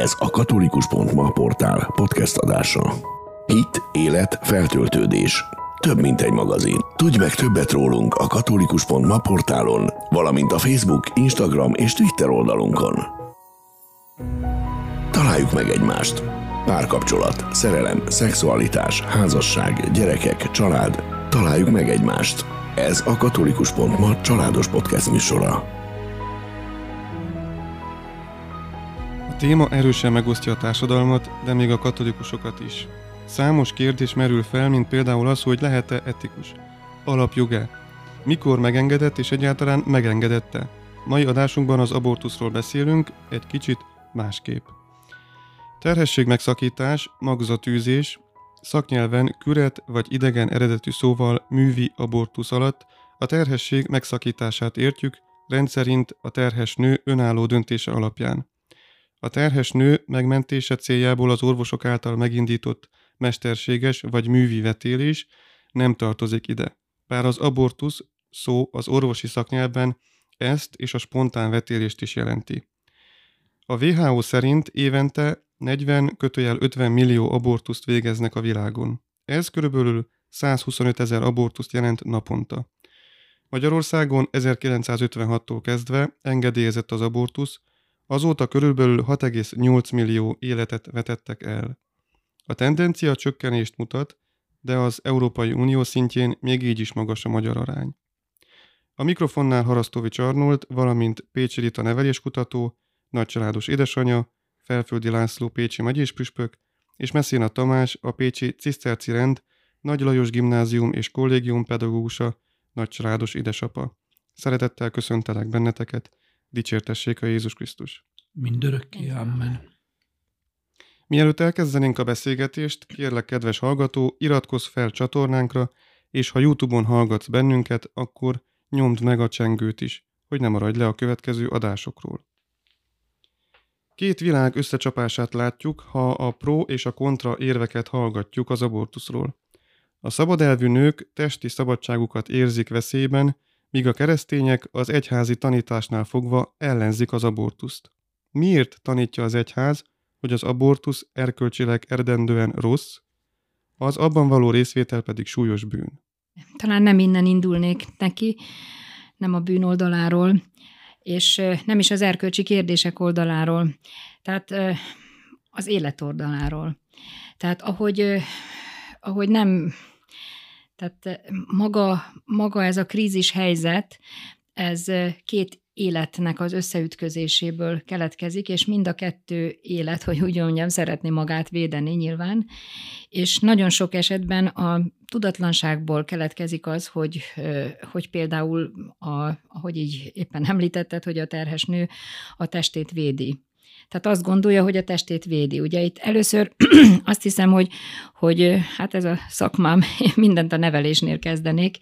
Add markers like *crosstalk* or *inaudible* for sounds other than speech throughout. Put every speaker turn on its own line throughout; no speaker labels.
Ez a katolikus.ma portál podcast adása. Hit, élet, feltöltődés. Több, mint egy magazin. Tudj meg többet rólunk a katolikus.ma portálon, valamint a Facebook, Instagram és Twitter oldalunkon. Találjuk meg egymást. Párkapcsolat, szerelem, szexualitás, házasság, gyerekek, család. Találjuk meg egymást. Ez a katolikus.ma családos podcast műsora.
Téma erősen megosztja a társadalmat, de még a katolikusokat is. Számos kérdés merül fel, mint például az, hogy lehet-e etikus. Alapjoge. Mikor megengedett és egyáltalán megengedette? Mai adásunkban az abortuszról beszélünk, egy kicsit másképp. Terhesség megszakítás, magzatűzés, szaknyelven küret vagy idegen eredetű szóval művi abortusz alatt a terhesség megszakítását értjük, rendszerint a terhes nő önálló döntése alapján. A terhes nő megmentése céljából az orvosok által megindított mesterséges vagy művi vetélés nem tartozik ide. Bár az abortusz szó az orvosi szaknyelven ezt és a spontán vetélést is jelenti. A WHO szerint évente 40 kötőjel 50 millió abortuszt végeznek a világon. Ez körülbelül 125 ezer abortuszt jelent naponta. Magyarországon 1956-tól kezdve engedélyezett az abortusz, Azóta körülbelül 6,8 millió életet vetettek el. A tendencia csökkenést mutat, de az Európai Unió szintjén még így is magas a magyar arány. A mikrofonnál Harasztovics Arnold, valamint Pécsi Rita neveléskutató, nagycsaládos édesanyja, Felföldi László Pécsi megyéspüspök, és Messzéna Tamás, a Pécsi Ciszterci Rend, Nagy Lajos Gimnázium és Kollégium pedagógusa, nagycsaládos édesapa. Szeretettel köszöntelek benneteket, Dicsértessék a Jézus Krisztus.
Mindörökké, amen.
Mielőtt elkezdenénk a beszélgetést, kérlek, kedves hallgató, iratkozz fel csatornánkra, és ha YouTube-on hallgatsz bennünket, akkor nyomd meg a csengőt is, hogy ne maradj le a következő adásokról. Két világ összecsapását látjuk, ha a pro és a kontra érveket hallgatjuk az abortuszról. A szabadelvű nők testi szabadságukat érzik veszélyben, míg a keresztények az egyházi tanításnál fogva ellenzik az abortuszt. Miért tanítja az egyház, hogy az abortusz erkölcsileg eredendően rossz, az abban való részvétel pedig súlyos bűn?
Talán nem innen indulnék neki, nem a bűn oldaláról, és nem is az erkölcsi kérdések oldaláról, tehát az élet oldaláról. Tehát ahogy, ahogy nem tehát maga, maga ez a krízis helyzet, ez két életnek az összeütközéséből keletkezik, és mind a kettő élet, hogy úgy mondjam, szeretné magát védeni nyilván, és nagyon sok esetben a tudatlanságból keletkezik az, hogy, hogy például, a, ahogy így éppen említetted, hogy a terhes nő a testét védi. Tehát azt gondolja, hogy a testét védi. Ugye itt először *clears throat* azt hiszem, hogy, hogy hát ez a szakmám, mindent a nevelésnél kezdenék,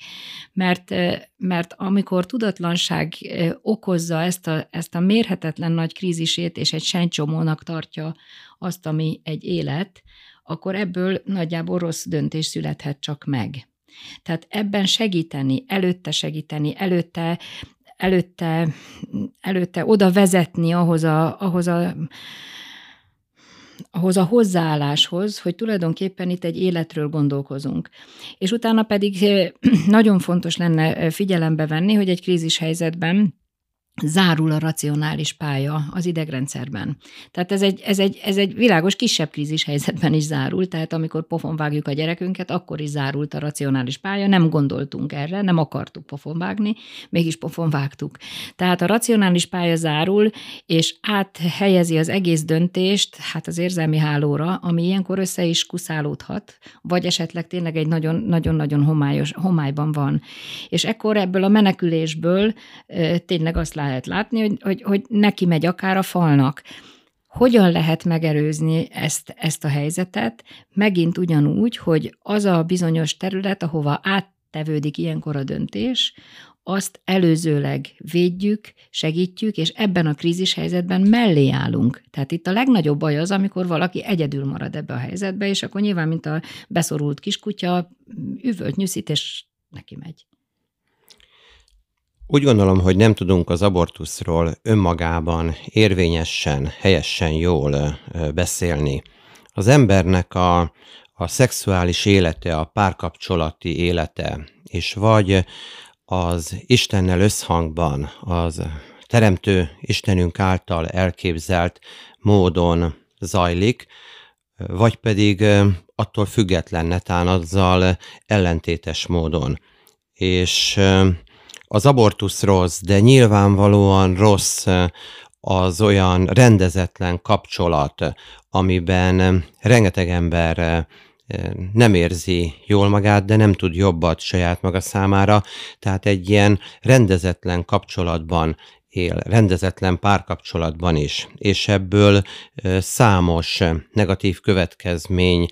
mert, mert amikor tudatlanság okozza ezt a, ezt a mérhetetlen nagy krízisét, és egy sencsomónak tartja azt, ami egy élet, akkor ebből nagyjából rossz döntés születhet csak meg. Tehát ebben segíteni, előtte segíteni, előtte előtte, előtte oda vezetni ahhoz a, ahhoz a ahhoz a hozzáálláshoz, hogy tulajdonképpen itt egy életről gondolkozunk. És utána pedig eh, *clears throat* nagyon fontos lenne figyelembe venni, hogy egy krízis helyzetben zárul a racionális pálya az idegrendszerben. Tehát ez egy, ez, egy, ez egy világos kisebb krízis helyzetben is zárul, tehát amikor pofon vágjuk a gyerekünket, akkor is zárult a racionális pálya, nem gondoltunk erre, nem akartuk pofon vágni, mégis pofon vágtuk. Tehát a racionális pálya zárul, és áthelyezi az egész döntést hát az érzelmi hálóra, ami ilyenkor össze is kuszálódhat, vagy esetleg tényleg egy nagyon-nagyon homályos, homályban van. És ekkor ebből a menekülésből tényleg azt látjuk, lehet látni, hogy, hogy, hogy neki megy akár a falnak. Hogyan lehet megerőzni ezt, ezt a helyzetet? Megint ugyanúgy, hogy az a bizonyos terület, ahova áttevődik ilyenkor a döntés, azt előzőleg védjük, segítjük, és ebben a krízis helyzetben mellé állunk. Tehát itt a legnagyobb baj az, amikor valaki egyedül marad ebbe a helyzetbe, és akkor nyilván, mint a beszorult kiskutya, üvölt, nyűszít, és neki megy.
Úgy gondolom, hogy nem tudunk az abortuszról önmagában érvényesen, helyesen jól beszélni. Az embernek a, a szexuális élete, a párkapcsolati élete, és vagy az Istennel összhangban, az teremtő Istenünk által elképzelt módon zajlik, vagy pedig attól független netán azzal ellentétes módon. És az abortusz rossz, de nyilvánvalóan rossz az olyan rendezetlen kapcsolat, amiben rengeteg ember nem érzi jól magát, de nem tud jobbat saját maga számára, tehát egy ilyen rendezetlen kapcsolatban él, rendezetlen párkapcsolatban is, és ebből számos negatív következmény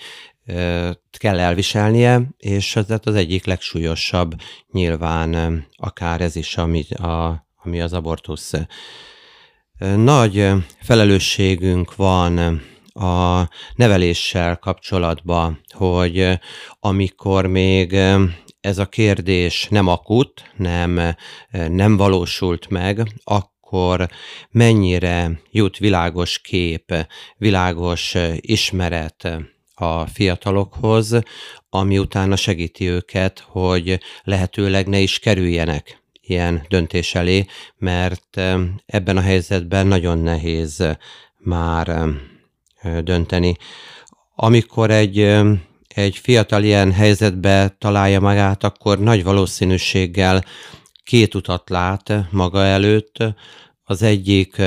kell elviselnie, és ez az egyik legsúlyosabb nyilván akár ez is, ami, a, ami az abortusz. Nagy felelősségünk van a neveléssel kapcsolatban, hogy amikor még ez a kérdés nem akut, nem, nem valósult meg, akkor mennyire jut világos kép, világos ismeret a fiatalokhoz, ami utána segíti őket, hogy lehetőleg ne is kerüljenek ilyen döntés elé, mert ebben a helyzetben nagyon nehéz már dönteni. Amikor egy, egy fiatal ilyen helyzetbe találja magát, akkor nagy valószínűséggel két utat lát maga előtt. Az egyik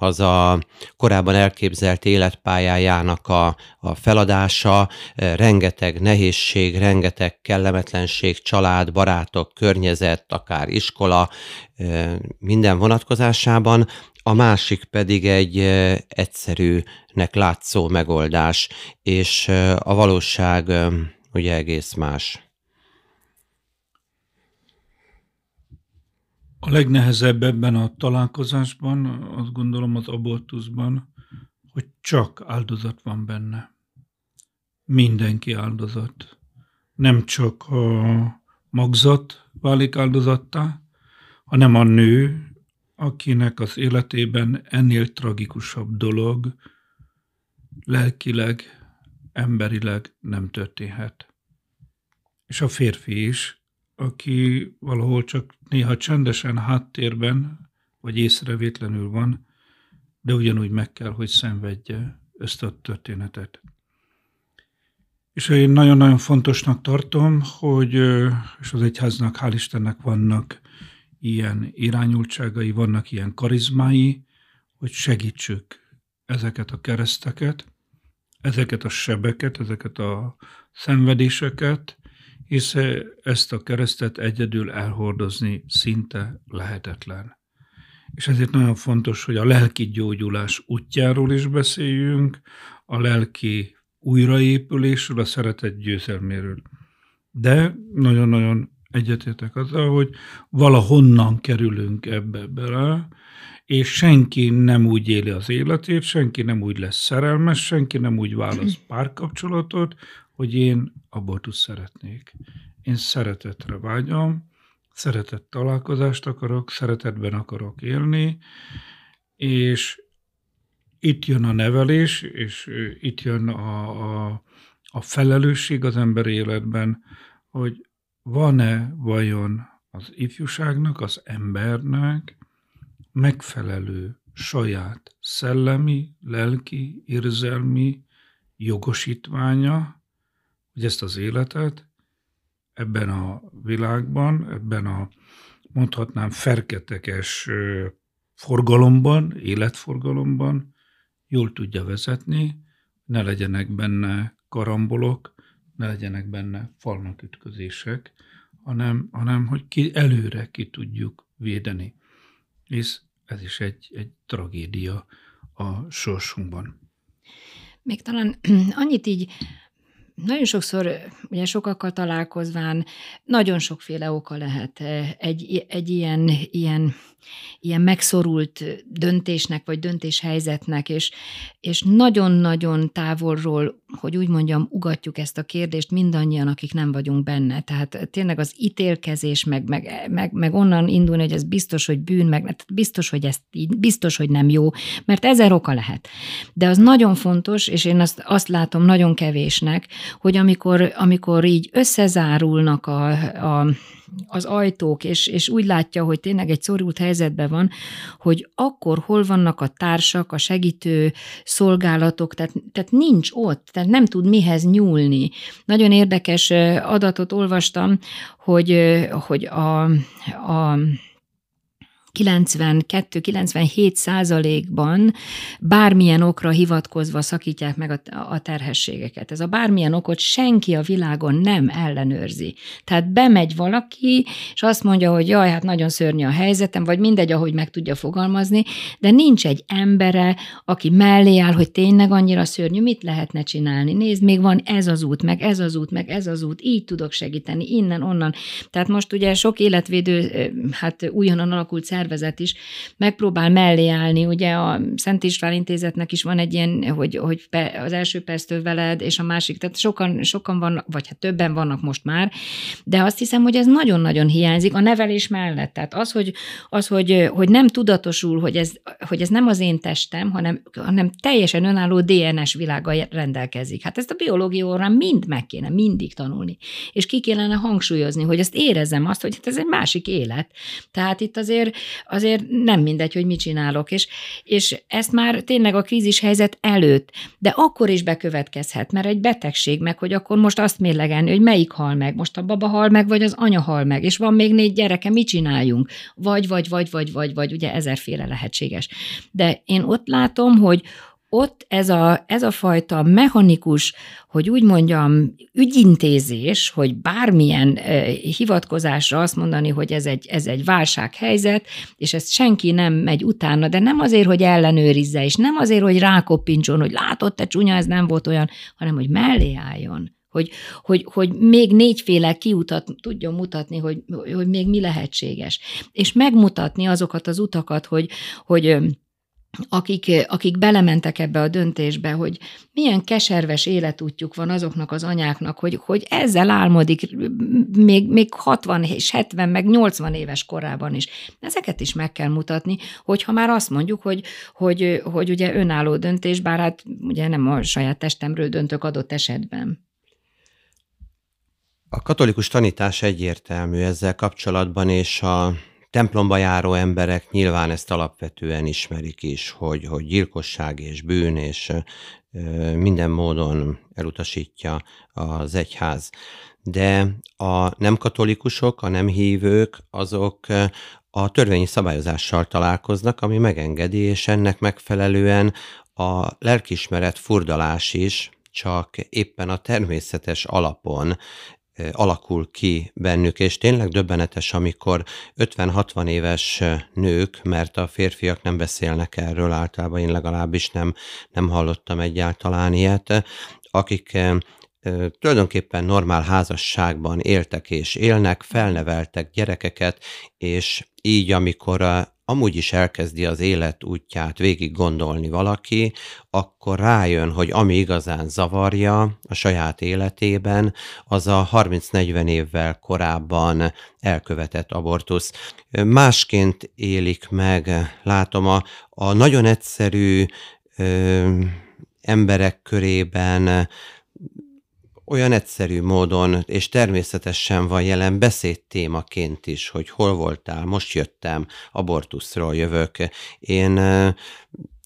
az a korábban elképzelt életpályájának a, a feladása, rengeteg nehézség, rengeteg kellemetlenség, család, barátok, környezet, akár iskola, minden vonatkozásában, a másik pedig egy egyszerűnek látszó megoldás, és a valóság ugye egész más.
A legnehezebb ebben a találkozásban, azt gondolom az abortuszban, hogy csak áldozat van benne. Mindenki áldozat. Nem csak a magzat válik áldozattá, hanem a nő, akinek az életében ennél tragikusabb dolog lelkileg, emberileg nem történhet. És a férfi is, aki valahol csak néha csendesen háttérben, vagy észrevétlenül van, de ugyanúgy meg kell, hogy szenvedje ezt a történetet. És én nagyon-nagyon fontosnak tartom, hogy, és az egyháznak, hál' Istennek vannak ilyen irányultságai, vannak ilyen karizmái, hogy segítsük ezeket a kereszteket, ezeket a sebeket, ezeket a szenvedéseket, hisz ezt a keresztet egyedül elhordozni szinte lehetetlen. És ezért nagyon fontos, hogy a lelki gyógyulás útjáról is beszéljünk, a lelki újraépülésről, a szeretet győzelméről. De nagyon-nagyon egyetértek azzal, hogy valahonnan kerülünk ebbe bele, és senki nem úgy éli az életét, senki nem úgy lesz szerelmes, senki nem úgy válasz párkapcsolatot, hogy én abortusz szeretnék. Én szeretetre vágyom, szeretett találkozást akarok, szeretetben akarok élni, és itt jön a nevelés, és itt jön a, a, a felelősség az ember életben, hogy van-e vajon az ifjúságnak, az embernek megfelelő saját szellemi, lelki, érzelmi jogosítványa, hogy ezt az életet ebben a világban, ebben a mondhatnám ferketekes forgalomban, életforgalomban jól tudja vezetni, ne legyenek benne karambolok, ne legyenek benne falnak ütközések, hanem, hanem hogy ki, előre ki tudjuk védeni. És ez is egy, egy tragédia a sorsunkban.
Még talán *clears throat* annyit így nagyon sokszor, ugye sokakkal találkozván, nagyon sokféle oka lehet egy, egy ilyen, ilyen ilyen megszorult döntésnek, vagy döntéshelyzetnek, és, és nagyon-nagyon távolról, hogy úgy mondjam, ugatjuk ezt a kérdést mindannyian, akik nem vagyunk benne. Tehát tényleg az ítélkezés, meg, meg, meg, meg onnan indulni, hogy ez biztos, hogy bűn, meg biztos, hogy ez biztos, hogy nem jó, mert ezer oka lehet. De az nagyon fontos, és én azt, azt látom nagyon kevésnek, hogy amikor, amikor így összezárulnak a, a az ajtók, és, és úgy látja, hogy tényleg egy szorult helyzetben van, hogy akkor hol vannak a társak, a segítő szolgálatok, tehát, tehát nincs ott, tehát nem tud mihez nyúlni. Nagyon érdekes adatot olvastam, hogy, hogy a, a 92-97 százalékban bármilyen okra hivatkozva szakítják meg a, a terhességeket. Ez a bármilyen okot senki a világon nem ellenőrzi. Tehát bemegy valaki, és azt mondja, hogy jaj, hát nagyon szörnyű a helyzetem, vagy mindegy, ahogy meg tudja fogalmazni, de nincs egy embere, aki mellé áll, hogy tényleg annyira szörnyű, mit lehetne csinálni. Nézd, még van ez az út, meg ez az út, meg ez az út, így tudok segíteni, innen, onnan. Tehát most ugye sok életvédő, hát újonnan alakult szervezet is megpróbál mellé állni. Ugye a Szent István Intézetnek is van egy ilyen, hogy, hogy az első perctől veled, és a másik, tehát sokan, sokan vannak, vagy hát többen vannak most már, de azt hiszem, hogy ez nagyon-nagyon hiányzik a nevelés mellett. Tehát az, hogy, az, hogy, hogy nem tudatosul, hogy ez, hogy ez nem az én testem, hanem, hanem teljesen önálló DNS világa rendelkezik. Hát ezt a biológia órán mind meg kéne mindig tanulni. És ki kellene hangsúlyozni, hogy azt érezzem azt, hogy hát ez egy másik élet. Tehát itt azért, azért nem mindegy, hogy mit csinálok, és, és ezt már tényleg a krízis helyzet előtt, de akkor is bekövetkezhet, mert egy betegség meg, hogy akkor most azt mérlegelni, hogy melyik hal meg, most a baba hal meg, vagy az anya hal meg, és van még négy gyereke, mit csináljunk? Vagy, vagy, vagy, vagy, vagy, vagy, ugye ezerféle lehetséges. De én ott látom, hogy ott ez a, ez a fajta mechanikus, hogy úgy mondjam, ügyintézés, hogy bármilyen hivatkozásra azt mondani, hogy ez egy, ez egy válsághelyzet, és ezt senki nem megy utána, de nem azért, hogy ellenőrizze, és nem azért, hogy rákopincson, hogy látott te csúnya, ez nem volt olyan, hanem hogy mellé álljon. Hogy, hogy, hogy még négyféle kiutat tudjon mutatni, hogy, hogy még mi lehetséges. És megmutatni azokat az utakat, hogy, hogy akik, akik belementek ebbe a döntésbe, hogy milyen keserves életútjuk van azoknak az anyáknak, hogy, hogy ezzel álmodik még, még 60 és 70, meg 80 éves korában is. Ezeket is meg kell mutatni, hogyha már azt mondjuk, hogy, hogy, hogy ugye önálló döntés, bár hát ugye nem a saját testemről döntök adott esetben.
A katolikus tanítás egyértelmű ezzel kapcsolatban, és a templomba járó emberek nyilván ezt alapvetően ismerik is, hogy, hogy gyilkosság és bűn, és minden módon elutasítja az egyház. De a nem katolikusok, a nem hívők, azok a törvényi szabályozással találkoznak, ami megengedi, és ennek megfelelően a lelkismeret furdalás is csak éppen a természetes alapon alakul ki bennük, és tényleg döbbenetes, amikor 50-60 éves nők, mert a férfiak nem beszélnek erről általában, én legalábbis nem, nem hallottam egyáltalán ilyet, akik tulajdonképpen normál házasságban éltek és élnek, felneveltek gyerekeket, és így, amikor amúgy is elkezdi az élet útját végig gondolni valaki, akkor rájön, hogy ami igazán zavarja a saját életében, az a 30-40 évvel korábban elkövetett abortusz. Másként élik meg, látom, a, a nagyon egyszerű ö, emberek körében olyan egyszerű módon és természetesen van jelen beszédtémaként is, hogy hol voltál, most jöttem, abortuszról jövök. Én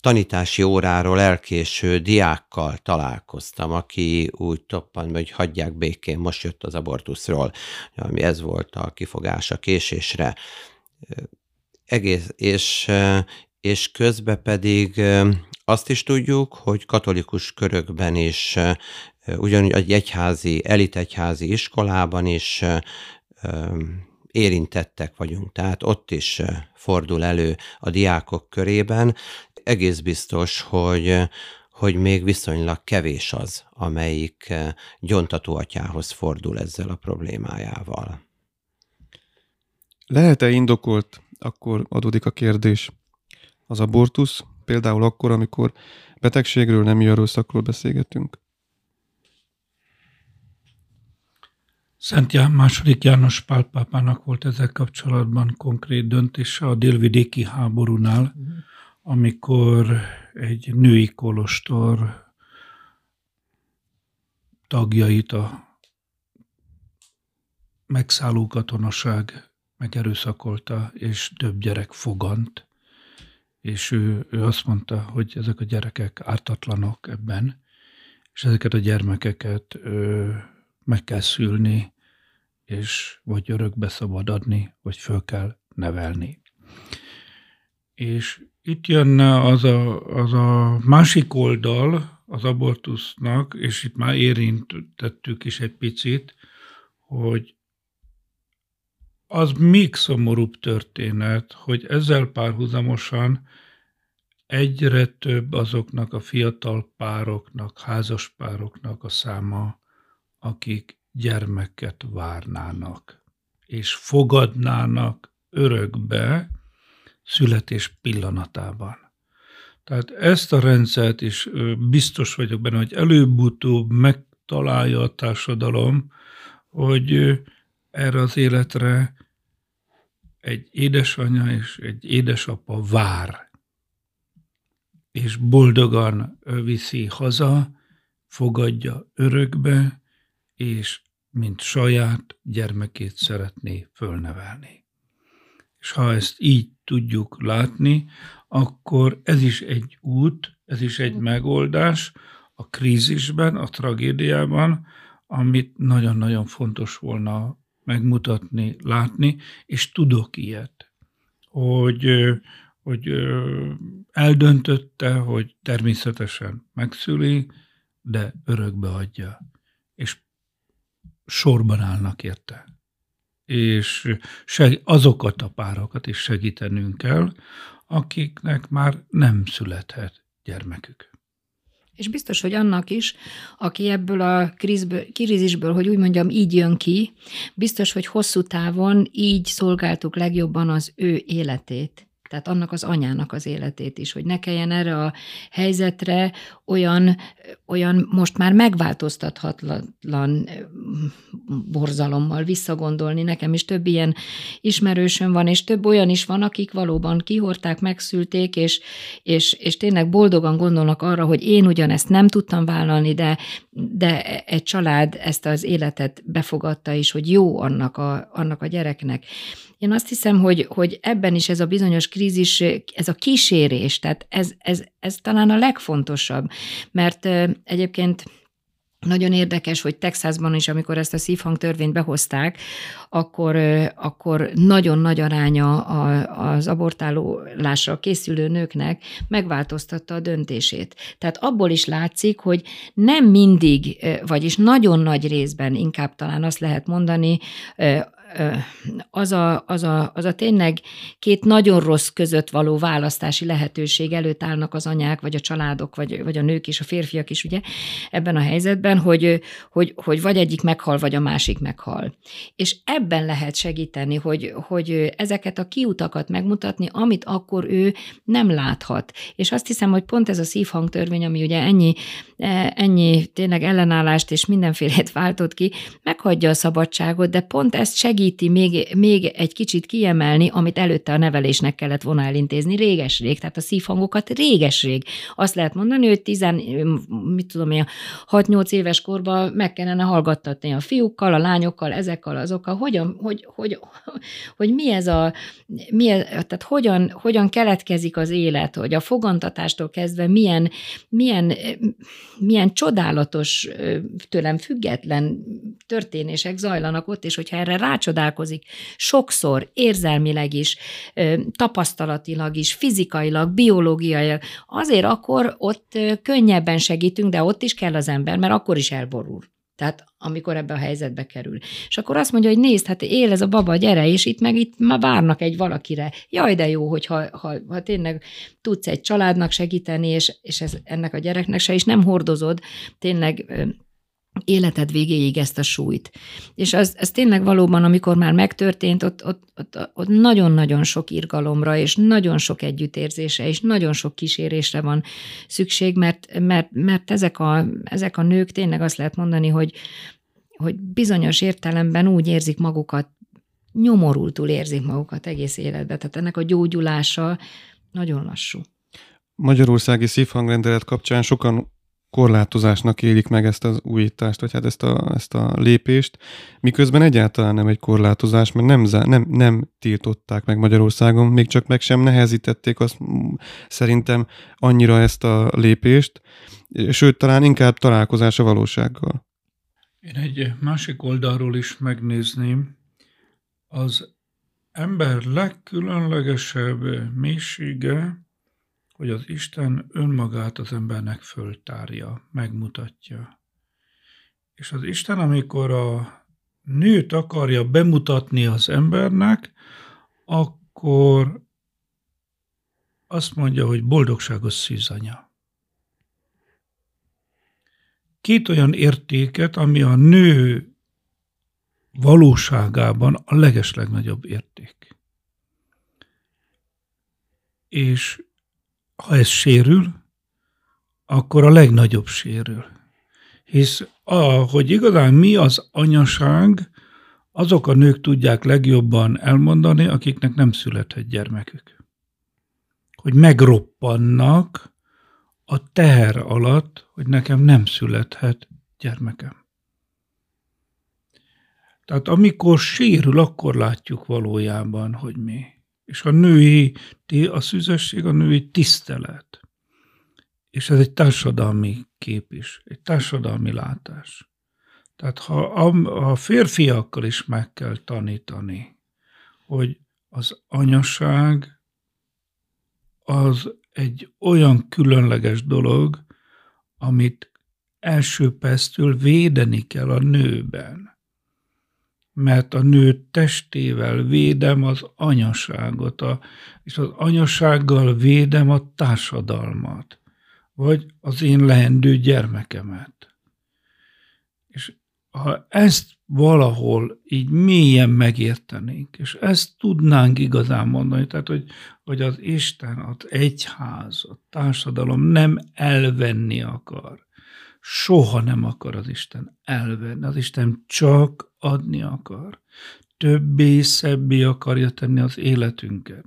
tanítási óráról elkéső diákkal találkoztam, aki úgy toppant, hogy hagyják békén, most jött az abortuszról, ami ez volt a kifogás a késésre. Egész, és, és közben pedig azt is tudjuk, hogy katolikus körökben is ugyanúgy egy egyházi, elitegyházi iskolában is érintettek vagyunk, tehát ott is fordul elő a diákok körében. Egész biztos, hogy, hogy még viszonylag kevés az, amelyik gyontató atyához fordul ezzel a problémájával.
Lehet-e indokolt, akkor adódik a kérdés, az abortusz, például akkor, amikor betegségről, nem erőszakról beszélgetünk?
Szent Ján, második János Pál pápának volt ezzel kapcsolatban konkrét döntése a délvidéki háborúnál, amikor egy női kolostor tagjait a megszálló katonaság megerőszakolta, és több gyerek fogant, és ő, ő azt mondta, hogy ezek a gyerekek ártatlanok ebben, és ezeket a gyermekeket ö, meg kell szülni, és vagy örökbe szabad adni, vagy föl kell nevelni. És itt jön az a, az a másik oldal az abortusznak, és itt már érintettük is egy picit, hogy az még szomorúbb történet, hogy ezzel párhuzamosan egyre több azoknak a fiatal pároknak, házas pároknak a száma, akik gyermeket várnának, és fogadnának örökbe születés pillanatában. Tehát ezt a rendszert is biztos vagyok benne, hogy előbb-utóbb megtalálja a társadalom, hogy erre az életre egy édesanyja és egy édesapa vár, és boldogan viszi haza, fogadja örökbe, és mint saját gyermekét szeretné fölnevelni. És ha ezt így tudjuk látni, akkor ez is egy út, ez is egy megoldás a krízisben, a tragédiában, amit nagyon-nagyon fontos volna megmutatni, látni, és tudok ilyet, hogy, hogy eldöntötte, hogy természetesen megszüli, de örökbe adja. És sorban állnak érte. És azokat a párokat is segítenünk kell, akiknek már nem születhet gyermekük.
És biztos, hogy annak is, aki ebből a krízisből, hogy úgy mondjam, így jön ki, biztos, hogy hosszú távon így szolgáltuk legjobban az ő életét tehát annak az anyának az életét is, hogy ne kelljen erre a helyzetre olyan, olyan most már megváltoztathatlan borzalommal visszagondolni. Nekem is több ilyen ismerősöm van, és több olyan is van, akik valóban kihorták, megszülték, és, és, és tényleg boldogan gondolnak arra, hogy én ugyanezt nem tudtam vállalni, de, de egy család ezt az életet befogadta is, hogy jó annak a, annak a gyereknek. Én azt hiszem, hogy, hogy ebben is ez a bizonyos krízis, ez a kísérés, tehát ez, ez, ez talán a legfontosabb, mert egyébként nagyon érdekes, hogy Texasban is, amikor ezt a szívhangtörvényt behozták, akkor, akkor nagyon nagy aránya az abortálásra készülő nőknek megváltoztatta a döntését. Tehát abból is látszik, hogy nem mindig, vagyis nagyon nagy részben inkább talán azt lehet mondani, az a, az, a, az a tényleg két nagyon rossz között való választási lehetőség előtt állnak az anyák, vagy a családok, vagy, vagy a nők és a férfiak is, ugye, ebben a helyzetben, hogy, hogy, hogy vagy egyik meghal, vagy a másik meghal. És ebben lehet segíteni, hogy, hogy ezeket a kiutakat megmutatni, amit akkor ő nem láthat. És azt hiszem, hogy pont ez a szívhangtörvény, ami ugye ennyi, e, ennyi tényleg ellenállást és mindenfélét váltott ki, meghagyja a szabadságot, de pont ezt segít segíti még, még egy kicsit kiemelni, amit előtte a nevelésnek kellett volna elintézni réges-rég, tehát a szívhangokat réges-rég. Azt lehet mondani, hogy tizen, mit tudom én, 6-8 éves korban meg kellene hallgattatni a fiúkkal, a lányokkal, ezekkel, azokkal, hogyan, hogy, hogy, hogy mi ez a, mi ez, tehát hogyan, hogyan keletkezik az élet, hogy a fogantatástól kezdve milyen, milyen, milyen csodálatos, tőlem független történések zajlanak ott, és hogyha erre rácsodálkozunk, rácsodálkozik. Sokszor érzelmileg is, tapasztalatilag is, fizikailag, biológiailag. Azért akkor ott könnyebben segítünk, de ott is kell az ember, mert akkor is elborul. Tehát amikor ebbe a helyzetbe kerül. És akkor azt mondja, hogy nézd, hát él ez a baba, gyere, és itt meg itt már várnak egy valakire. Jaj, de jó, hogyha ha, ha tényleg tudsz egy családnak segíteni, és, és ez, ennek a gyereknek se, és nem hordozod tényleg életed végéig ezt a súlyt. És az, ez tényleg valóban, amikor már megtörtént, ott, ott, ott, ott nagyon-nagyon sok irgalomra, és nagyon sok együttérzése, és nagyon sok kísérésre van szükség, mert, mert, mert ezek, a, ezek a nők tényleg azt lehet mondani, hogy, hogy bizonyos értelemben úgy érzik magukat, nyomorultul érzik magukat egész életben. Tehát ennek a gyógyulása nagyon lassú.
Magyarországi szívhangrendelet kapcsán sokan korlátozásnak élik meg ezt az újítást, vagy hát ezt a, ezt a lépést, miközben egyáltalán nem egy korlátozás, mert nem, nem, nem tiltották meg Magyarországon, még csak meg sem nehezítették azt szerintem annyira ezt a lépést, sőt, talán inkább találkozás a valósággal.
Én egy másik oldalról is megnézném, az ember legkülönlegesebb mélysége hogy az Isten önmagát az embernek föltárja, megmutatja. És az Isten, amikor a nőt akarja bemutatni az embernek, akkor azt mondja, hogy boldogságos szűzanya. Két olyan értéket, ami a nő valóságában a legeslegnagyobb érték. És ha ez sérül, akkor a legnagyobb sérül. Hisz, hogy igazán mi az anyaság, azok a nők tudják legjobban elmondani, akiknek nem született gyermekük. Hogy megroppannak a teher alatt, hogy nekem nem születhet gyermekem. Tehát amikor sérül, akkor látjuk valójában, hogy mi. És a női, a szűzesség a női tisztelet. És ez egy társadalmi kép is, egy társadalmi látás. Tehát ha a, a férfiakkal is meg kell tanítani, hogy az anyaság az egy olyan különleges dolog, amit első perctől védeni kell a nőben mert a nő testével védem az anyaságot, a, és az anyasággal védem a társadalmat, vagy az én leendő gyermekemet. És ha ezt valahol így mélyen megértenénk, és ezt tudnánk igazán mondani, tehát hogy, hogy az Isten, az egyház, a társadalom nem elvenni akar, soha nem akar az Isten elvenni. Az Isten csak adni akar. Többé, szebbé akarja tenni az életünket.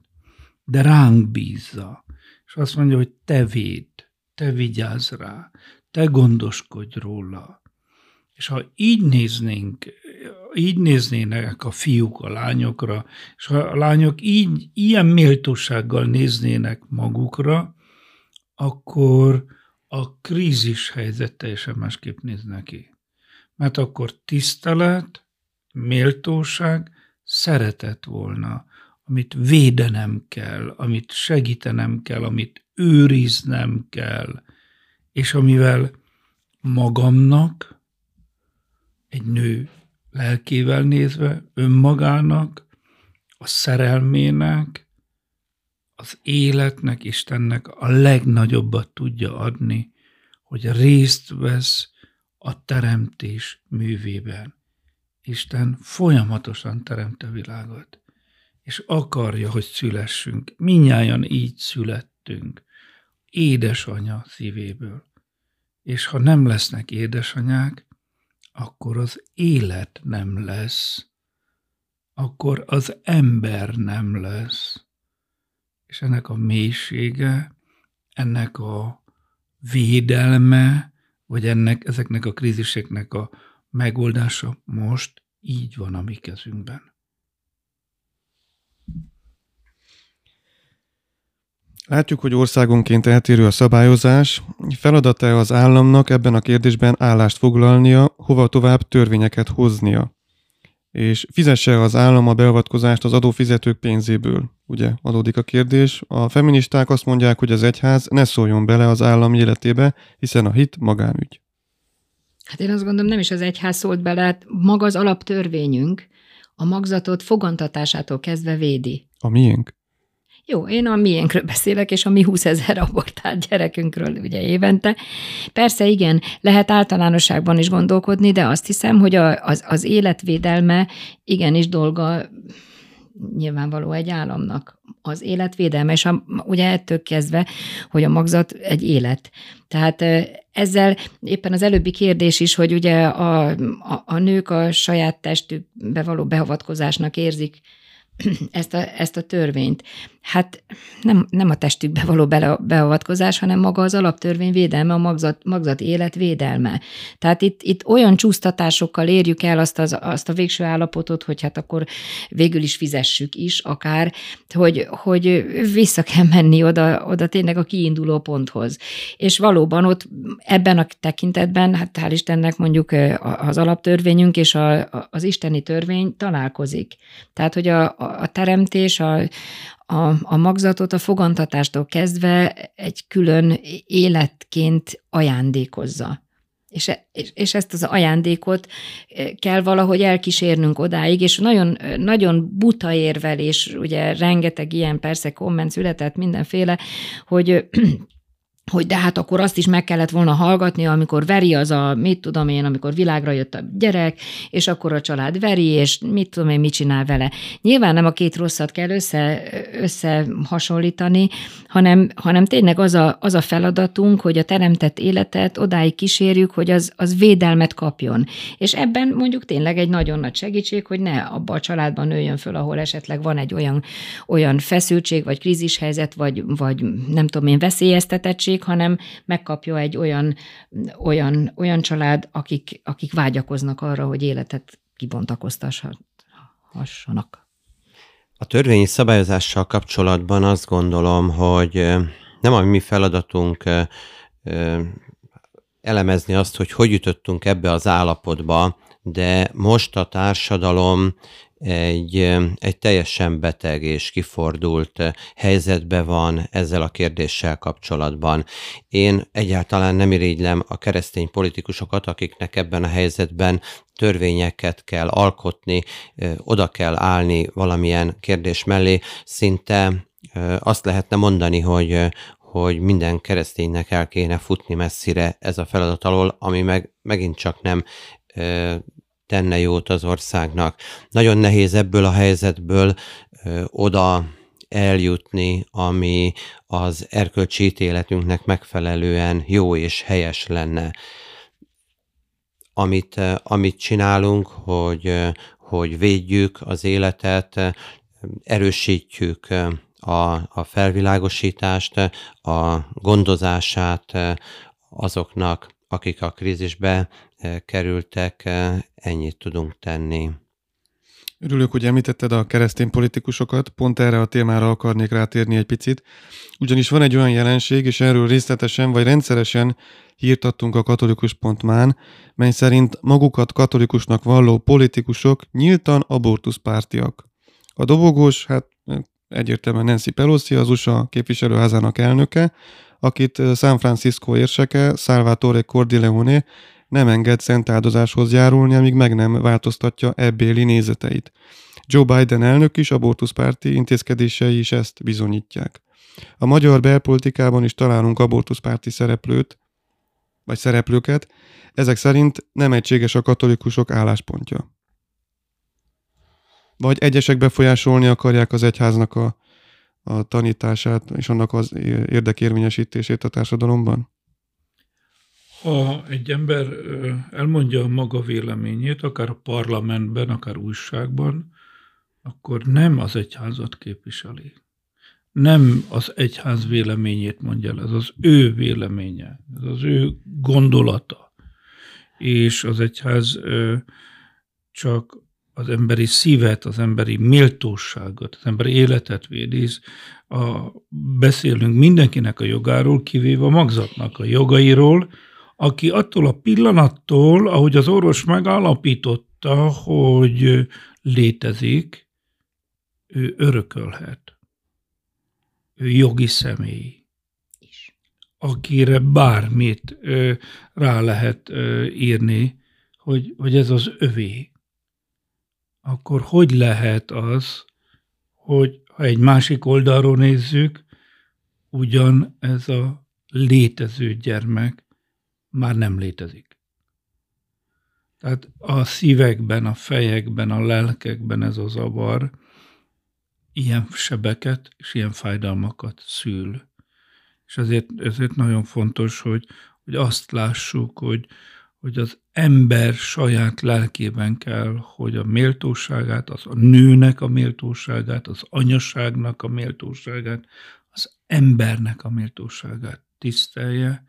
De ránk bízza. És azt mondja, hogy te véd, te vigyázz rá, te gondoskodj róla. És ha így néznénk, így néznének a fiúk a lányokra, és ha a lányok így, ilyen méltósággal néznének magukra, akkor a krízis helyzet teljesen másképp néz neki. Mert akkor tisztelet, méltóság, szeretet volna, amit védenem kell, amit segítenem kell, amit őriznem kell, és amivel magamnak, egy nő lelkével nézve, önmagának, a szerelmének, az életnek, Istennek a legnagyobbat tudja adni, hogy részt vesz a teremtés művében. Isten folyamatosan teremt a világot, és akarja, hogy szülessünk. Minnyáján így születtünk, édesanya szívéből. És ha nem lesznek édesanyák, akkor az élet nem lesz, akkor az ember nem lesz és ennek a mélysége, ennek a védelme, vagy ennek, ezeknek a kríziseknek a megoldása most így van a mi kezünkben.
Látjuk, hogy országonként eltérő a szabályozás. Feladata az államnak ebben a kérdésben állást foglalnia, hova tovább törvényeket hoznia és fizesse az állam a beavatkozást az adófizetők pénzéből. Ugye adódik a kérdés. A feministák azt mondják, hogy az egyház ne szóljon bele az állam életébe, hiszen a hit magánügy.
Hát én azt gondolom, nem is az egyház szólt bele, hát maga az alaptörvényünk a magzatot fogantatásától kezdve védi.
A miénk?
Jó, én a miénkről beszélek, és a mi 20 ezer abortált gyerekünkről ugye évente. Persze igen, lehet általánosságban is gondolkodni, de azt hiszem, hogy a, az, az életvédelme igenis dolga nyilvánvaló egy államnak. Az életvédelme, és a, ugye ettől kezdve, hogy a magzat egy élet. Tehát ezzel éppen az előbbi kérdés is, hogy ugye a, a, a nők a saját testükbe való beavatkozásnak érzik *clears throat* ezt a, ezt a törvényt. Hát nem, nem a testükbe való beavatkozás, hanem maga az alaptörvény védelme, a magzat, magzat élet védelme. Tehát itt, itt olyan csúsztatásokkal érjük el azt, az, azt a végső állapotot, hogy hát akkor végül is fizessük is akár, hogy, hogy vissza kell menni oda, oda tényleg a kiinduló ponthoz. És valóban ott ebben a tekintetben, hát hál' Istennek mondjuk az alaptörvényünk és a, az isteni törvény találkozik. Tehát, hogy a, a teremtés, a, a, a magzatot a fogantatástól kezdve egy külön életként ajándékozza. És, és, és ezt az ajándékot e, kell valahogy elkísérnünk odáig, és nagyon, nagyon buta érvelés, ugye rengeteg ilyen persze komment született mindenféle, hogy hogy de hát akkor azt is meg kellett volna hallgatni, amikor veri az a, mit tudom én, amikor világra jött a gyerek, és akkor a család veri, és mit tudom én, mit csinál vele. Nyilván nem a két rosszat kell össze, összehasonlítani, hanem, hanem tényleg az a, az a feladatunk, hogy a teremtett életet odáig kísérjük, hogy az, az védelmet kapjon. És ebben mondjuk tényleg egy nagyon nagy segítség, hogy ne abba a családban nőjön föl, ahol esetleg van egy olyan, olyan feszültség, vagy krízishelyzet, vagy, vagy nem tudom én, veszélyeztetettség, segítség, hanem megkapja egy olyan, olyan, olyan család, akik, akik vágyakoznak arra, hogy életet kibontakoztassanak.
A törvényi szabályozással kapcsolatban azt gondolom, hogy nem a mi feladatunk elemezni azt, hogy hogy jutottunk ebbe az állapotba, de most a társadalom egy, egy teljesen beteg és kifordult helyzetbe van ezzel a kérdéssel kapcsolatban. Én egyáltalán nem irigylem a keresztény politikusokat, akiknek ebben a helyzetben törvényeket kell alkotni, oda kell állni valamilyen kérdés mellé, szinte azt lehetne mondani, hogy, hogy minden kereszténynek el kéne futni messzire ez a feladat alól, ami meg megint csak nem tenne jót az országnak. Nagyon nehéz ebből a helyzetből ö, oda eljutni, ami az erkölcsi ítéletünknek megfelelően jó és helyes lenne. Amit, amit csinálunk, hogy, hogy védjük az életet, erősítjük a, a felvilágosítást, a gondozását azoknak, akik a krízisbe kerültek, ennyit tudunk tenni.
Örülök, hogy említetted a keresztény politikusokat, pont erre a témára akarnék rátérni egy picit. Ugyanis van egy olyan jelenség, és erről részletesen vagy rendszeresen hírtattunk a katolikus.mán, mely szerint magukat katolikusnak valló politikusok nyíltan abortuszpártiak. A dobogós, hát egyértelműen Nancy Pelosi, az USA képviselőházának elnöke, akit San Francisco érseke, Salvatore Cordileone nem enged szent áldozáshoz járulni, amíg meg nem változtatja ebbéli nézeteit. Joe Biden elnök is abortuszpárti intézkedései is ezt bizonyítják. A magyar belpolitikában is találunk abortuszpárti szereplőt, vagy szereplőket, ezek szerint nem egységes a katolikusok álláspontja. Vagy egyesek befolyásolni akarják az egyháznak a, a tanítását és annak az érdekérvényesítését a társadalomban?
Ha egy ember elmondja a maga véleményét, akár a parlamentben, akár újságban, akkor nem az egyházat képviseli. Nem az egyház véleményét mondja el, ez az ő véleménye, ez az ő gondolata. És az egyház csak az emberi szívet, az emberi méltóságot, az emberi életet védi. A, beszélünk mindenkinek a jogáról, kivéve a magzatnak a jogairól, aki attól a pillanattól, ahogy az orvos megállapította, hogy létezik, ő örökölhet. Ő jogi személy. Akire bármit ö, rá lehet ö, írni, hogy, hogy ez az övé. Akkor hogy lehet az, hogy ha egy másik oldalról nézzük, ugyan ez a létező gyermek már nem létezik. Tehát a szívekben, a fejekben, a lelkekben ez a zavar ilyen sebeket és ilyen fájdalmakat szül. És ezért, ezért nagyon fontos, hogy, hogy azt lássuk, hogy, hogy az ember saját lelkében kell, hogy a méltóságát, az a nőnek a méltóságát, az anyaságnak a méltóságát, az embernek a méltóságát tisztelje,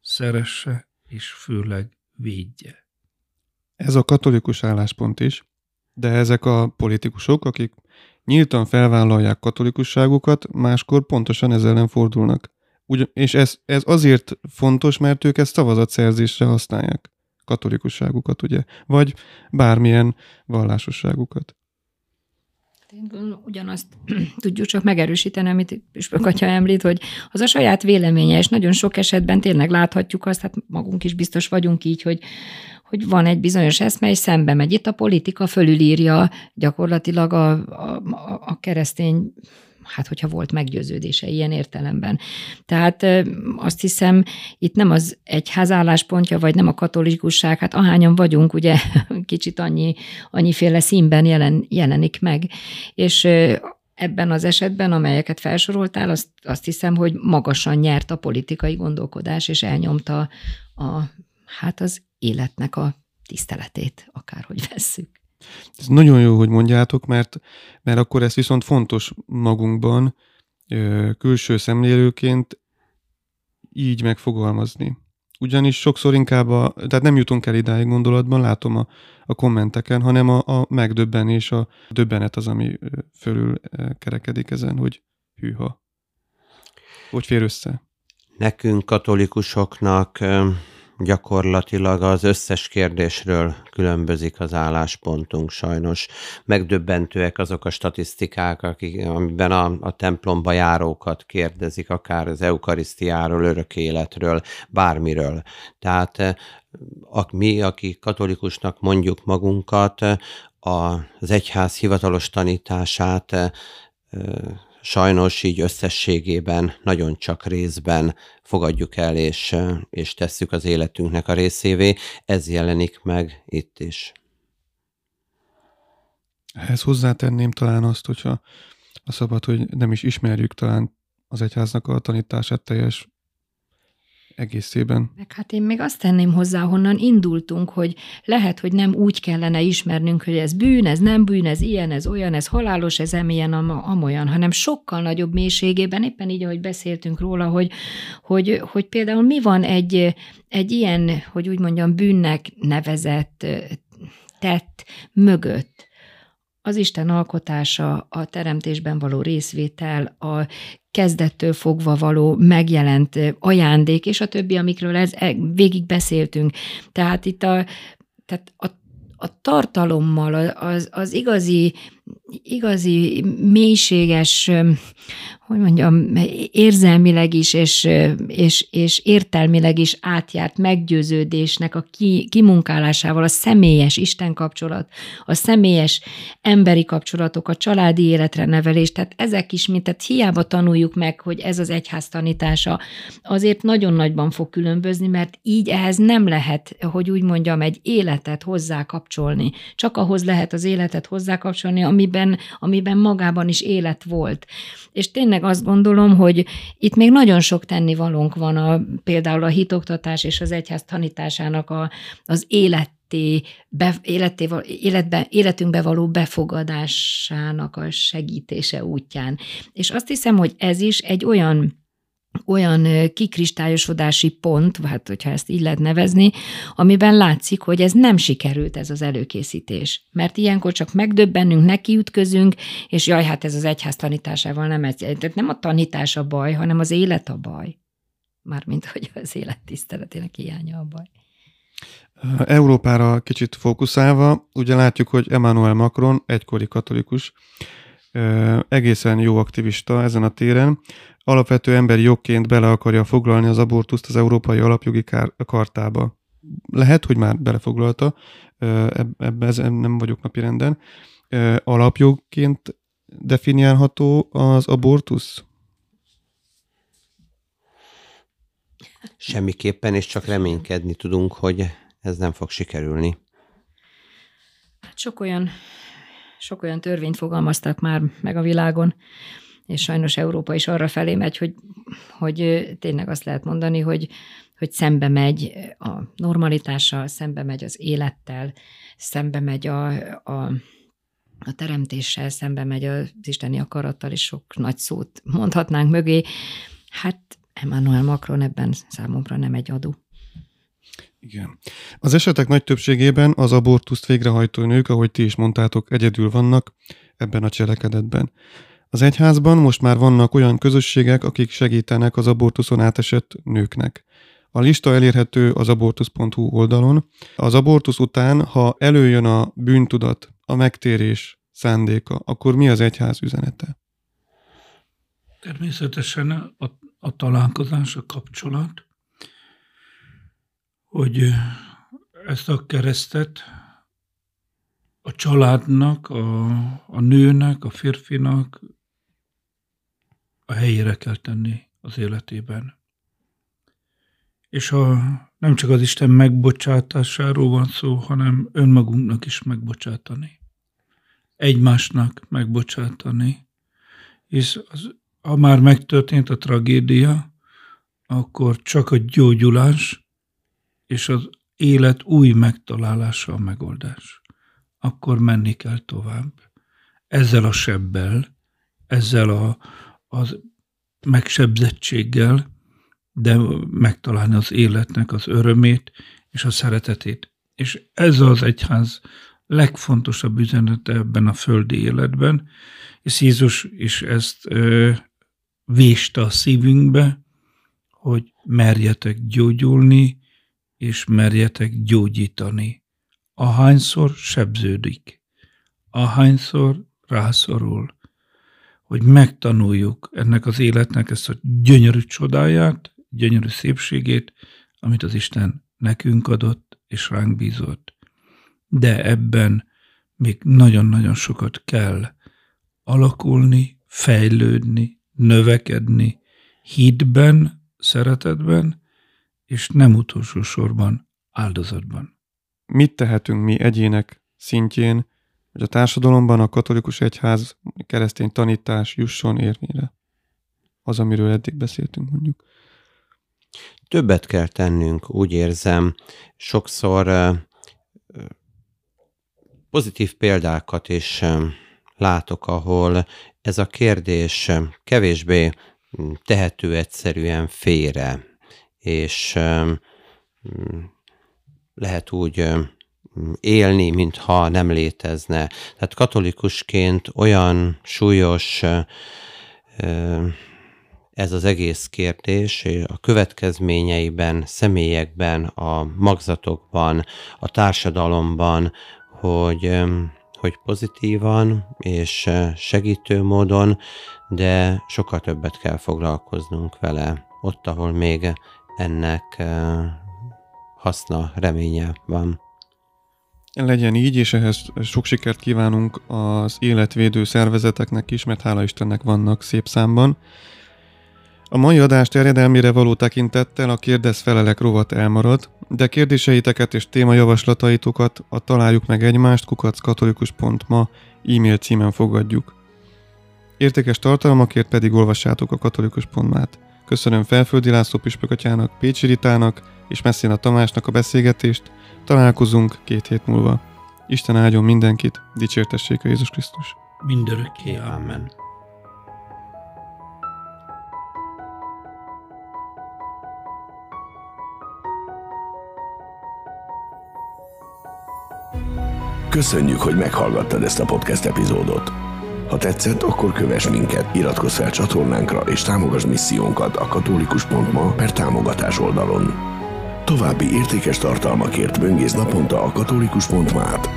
szeresse és főleg védje.
Ez a katolikus álláspont is, de ezek a politikusok, akik nyíltan felvállalják katolikusságukat, máskor pontosan ezzel ellen fordulnak. Ugy- és ez, ez azért fontos, mert ők ezt szavazatszerzésre használják, katolikusságukat, ugye, vagy bármilyen vallásosságukat.
Ugyanazt *clears throat* tudjuk csak megerősíteni, amit Püspök Atya említ, hogy az a saját véleménye, és nagyon sok esetben tényleg láthatjuk azt, hát magunk is biztos vagyunk így, hogy, hogy van egy bizonyos eszme, és szembe megy. Itt a politika fölülírja gyakorlatilag a, a, a keresztény hát hogyha volt meggyőződése ilyen értelemben. Tehát azt hiszem, itt nem az egyház álláspontja, vagy nem a katolikusság, hát ahányan vagyunk, ugye *laughs* kicsit annyi, annyiféle színben jelen, jelenik meg. És ebben az esetben, amelyeket felsoroltál, azt, azt hiszem, hogy magasan nyert a politikai gondolkodás, és elnyomta a, hát az életnek a tiszteletét, akárhogy vesszük.
Ez nagyon jó, hogy mondjátok, mert, mert akkor ez viszont fontos magunkban, külső szemlélőként így megfogalmazni. Ugyanis sokszor inkább, a, tehát nem jutunk el idáig gondolatban, látom a, a kommenteken, hanem a, a megdöbbenés, a döbbenet az, ami fölül kerekedik ezen, hogy hűha. Hogy fér össze?
Nekünk katolikusoknak gyakorlatilag az összes kérdésről különbözik az álláspontunk sajnos. Megdöbbentőek azok a statisztikák, akik, amiben a, a templomba járókat kérdezik, akár az eukarisztiáról, örök életről, bármiről. Tehát eh, a, mi, akik katolikusnak mondjuk magunkat, az egyház hivatalos tanítását eh, sajnos így összességében nagyon csak részben fogadjuk el és, és tesszük az életünknek a részévé. Ez jelenik meg itt is.
Ehhez hozzátenném talán azt, hogyha a szabad, hogy nem is ismerjük talán az egyháznak a tanítását teljes egészében.
Meg hát én még azt tenném hozzá, honnan indultunk, hogy lehet, hogy nem úgy kellene ismernünk, hogy ez bűn, ez nem bűn, ez ilyen, ez olyan, ez halálos, ez emilyen, amolyan, hanem sokkal nagyobb mélységében, éppen így, ahogy beszéltünk róla, hogy, hogy, hogy például mi van egy, egy ilyen, hogy úgy mondjam, bűnnek nevezett tett mögött, az Isten alkotása, a teremtésben való részvétel, a kezdettől fogva való megjelent ajándék, és a többi, amikről ez, e, végig beszéltünk. Tehát itt a, tehát a, a tartalommal, az, az igazi, igazi mélységes hogy mondjam, érzelmileg is és, és, és értelmileg is átjárt meggyőződésnek a ki, kimunkálásával, a személyes Isten kapcsolat, a személyes emberi kapcsolatok, a családi életre nevelés, tehát ezek is, mint tehát hiába tanuljuk meg, hogy ez az egyház tanítása, azért nagyon nagyban fog különbözni, mert így ehhez nem lehet, hogy úgy mondjam, egy életet hozzá kapcsolni. Csak ahhoz lehet az életet hozzá kapcsolni, amiben, amiben magában is élet volt. És tényleg tényleg azt gondolom, hogy itt még nagyon sok tennivalónk van a, például a hitoktatás és az egyház tanításának a, az élet be, életé, életbe, életünkbe való befogadásának a segítése útján. És azt hiszem, hogy ez is egy olyan olyan kikristályosodási pont, hát hogyha ezt így lehet nevezni, amiben látszik, hogy ez nem sikerült ez az előkészítés. Mert ilyenkor csak megdöbbennünk, nekiütközünk, és jaj, hát ez az egyház tanításával nem ez. Tehát nem a tanítás a baj, hanem az élet a baj. Mármint, hogy az élet tiszteletének hiánya a baj.
Európára kicsit fókuszálva, ugye látjuk, hogy Emmanuel Macron egykori katolikus, egészen jó aktivista ezen a téren, alapvető emberi jogként bele akarja foglalni az abortuszt az Európai Alapjogi Kartába. Lehet, hogy már belefoglalta, ebben nem vagyok napirenden. Alapjogként definiálható az abortusz?
Semmiképpen, és csak reménykedni tudunk, hogy ez nem fog sikerülni.
Hát sok olyan, sok olyan törvényt fogalmaztak már meg a világon, és sajnos Európa is arra felé megy, hogy, hogy tényleg azt lehet mondani, hogy, hogy szembe megy a normalitással, szembe megy az élettel, szembe megy a, a, a teremtéssel, szembe megy az isteni akarattal, és sok nagy szót mondhatnánk mögé. Hát Emmanuel Macron ebben számomra nem egy adó.
Igen. Az esetek nagy többségében az abortuszt végrehajtó nők, ahogy ti is mondtátok, egyedül vannak ebben a cselekedetben. Az egyházban most már vannak olyan közösségek, akik segítenek az abortuszon átesett nőknek. A lista elérhető az abortusz.hu oldalon. Az abortusz után, ha előjön a bűntudat, a megtérés szándéka, akkor mi az egyház üzenete?
Természetesen a, a találkozás, a kapcsolat, hogy ezt a keresztet a családnak, a, a nőnek, a férfinak a helyére kell tenni az életében. És a, nem csak az Isten megbocsátásáról van szó, hanem önmagunknak is megbocsátani. Egymásnak megbocsátani. És az, ha már megtörtént a tragédia, akkor csak a gyógyulás és az élet új megtalálása a megoldás. Akkor menni kell tovább. Ezzel a sebbel, ezzel a, az megsebzettséggel, de megtalálni az életnek az örömét és a szeretetét. És ez az egyház legfontosabb üzenete ebben a földi életben, és Jézus is ezt ö, véste a szívünkbe, hogy merjetek gyógyulni, és merjetek gyógyítani. Ahányszor sebződik, ahányszor rászorul, hogy megtanuljuk ennek az életnek ezt a gyönyörű csodáját, gyönyörű szépségét, amit az Isten nekünk adott és ránk bízott. De ebben még nagyon-nagyon sokat kell alakulni, fejlődni, növekedni, hitben, szeretetben, és nem utolsó sorban áldozatban.
Mit tehetünk mi egyének szintjén, hogy a társadalomban a katolikus egyház keresztény tanítás jusson érvényre? Az, amiről eddig beszéltünk mondjuk.
Többet kell tennünk, úgy érzem. Sokszor pozitív példákat is látok, ahol ez a kérdés kevésbé tehető egyszerűen félre, és lehet úgy élni, mintha nem létezne. Tehát katolikusként olyan súlyos ez az egész kérdés a következményeiben, személyekben, a magzatokban, a társadalomban, hogy, hogy pozitívan és segítő módon, de sokkal többet kell foglalkoznunk vele, ott, ahol még ennek haszna, reménye van.
Legyen így, és ehhez sok sikert kívánunk az életvédő szervezeteknek is, mert hála Istennek vannak szép számban. A mai adás terjedelmére való tekintettel a kérdez felelek rovat elmarad, de kérdéseiteket és témajavaslataitokat a Találjuk meg egymást kukackatolikus.ma e-mail címen fogadjuk. Értékes tartalmakért pedig olvassátok a katolikus.mát. Köszönöm Felföldi László Püspökatyának, Pécsi Ritának és Messzina Tamásnak a beszélgetést. Találkozunk két hét múlva. Isten áldjon mindenkit, dicsértessék a Jézus Krisztus.
Mindörökké. Amen.
Köszönjük, hogy meghallgattad ezt a podcast epizódot. Ha tetszett, akkor kövess minket, iratkozz fel csatornánkra és támogass missziónkat a katolikus.ma per támogatás oldalon. További értékes tartalmakért böngész naponta a katolikus.ma-t.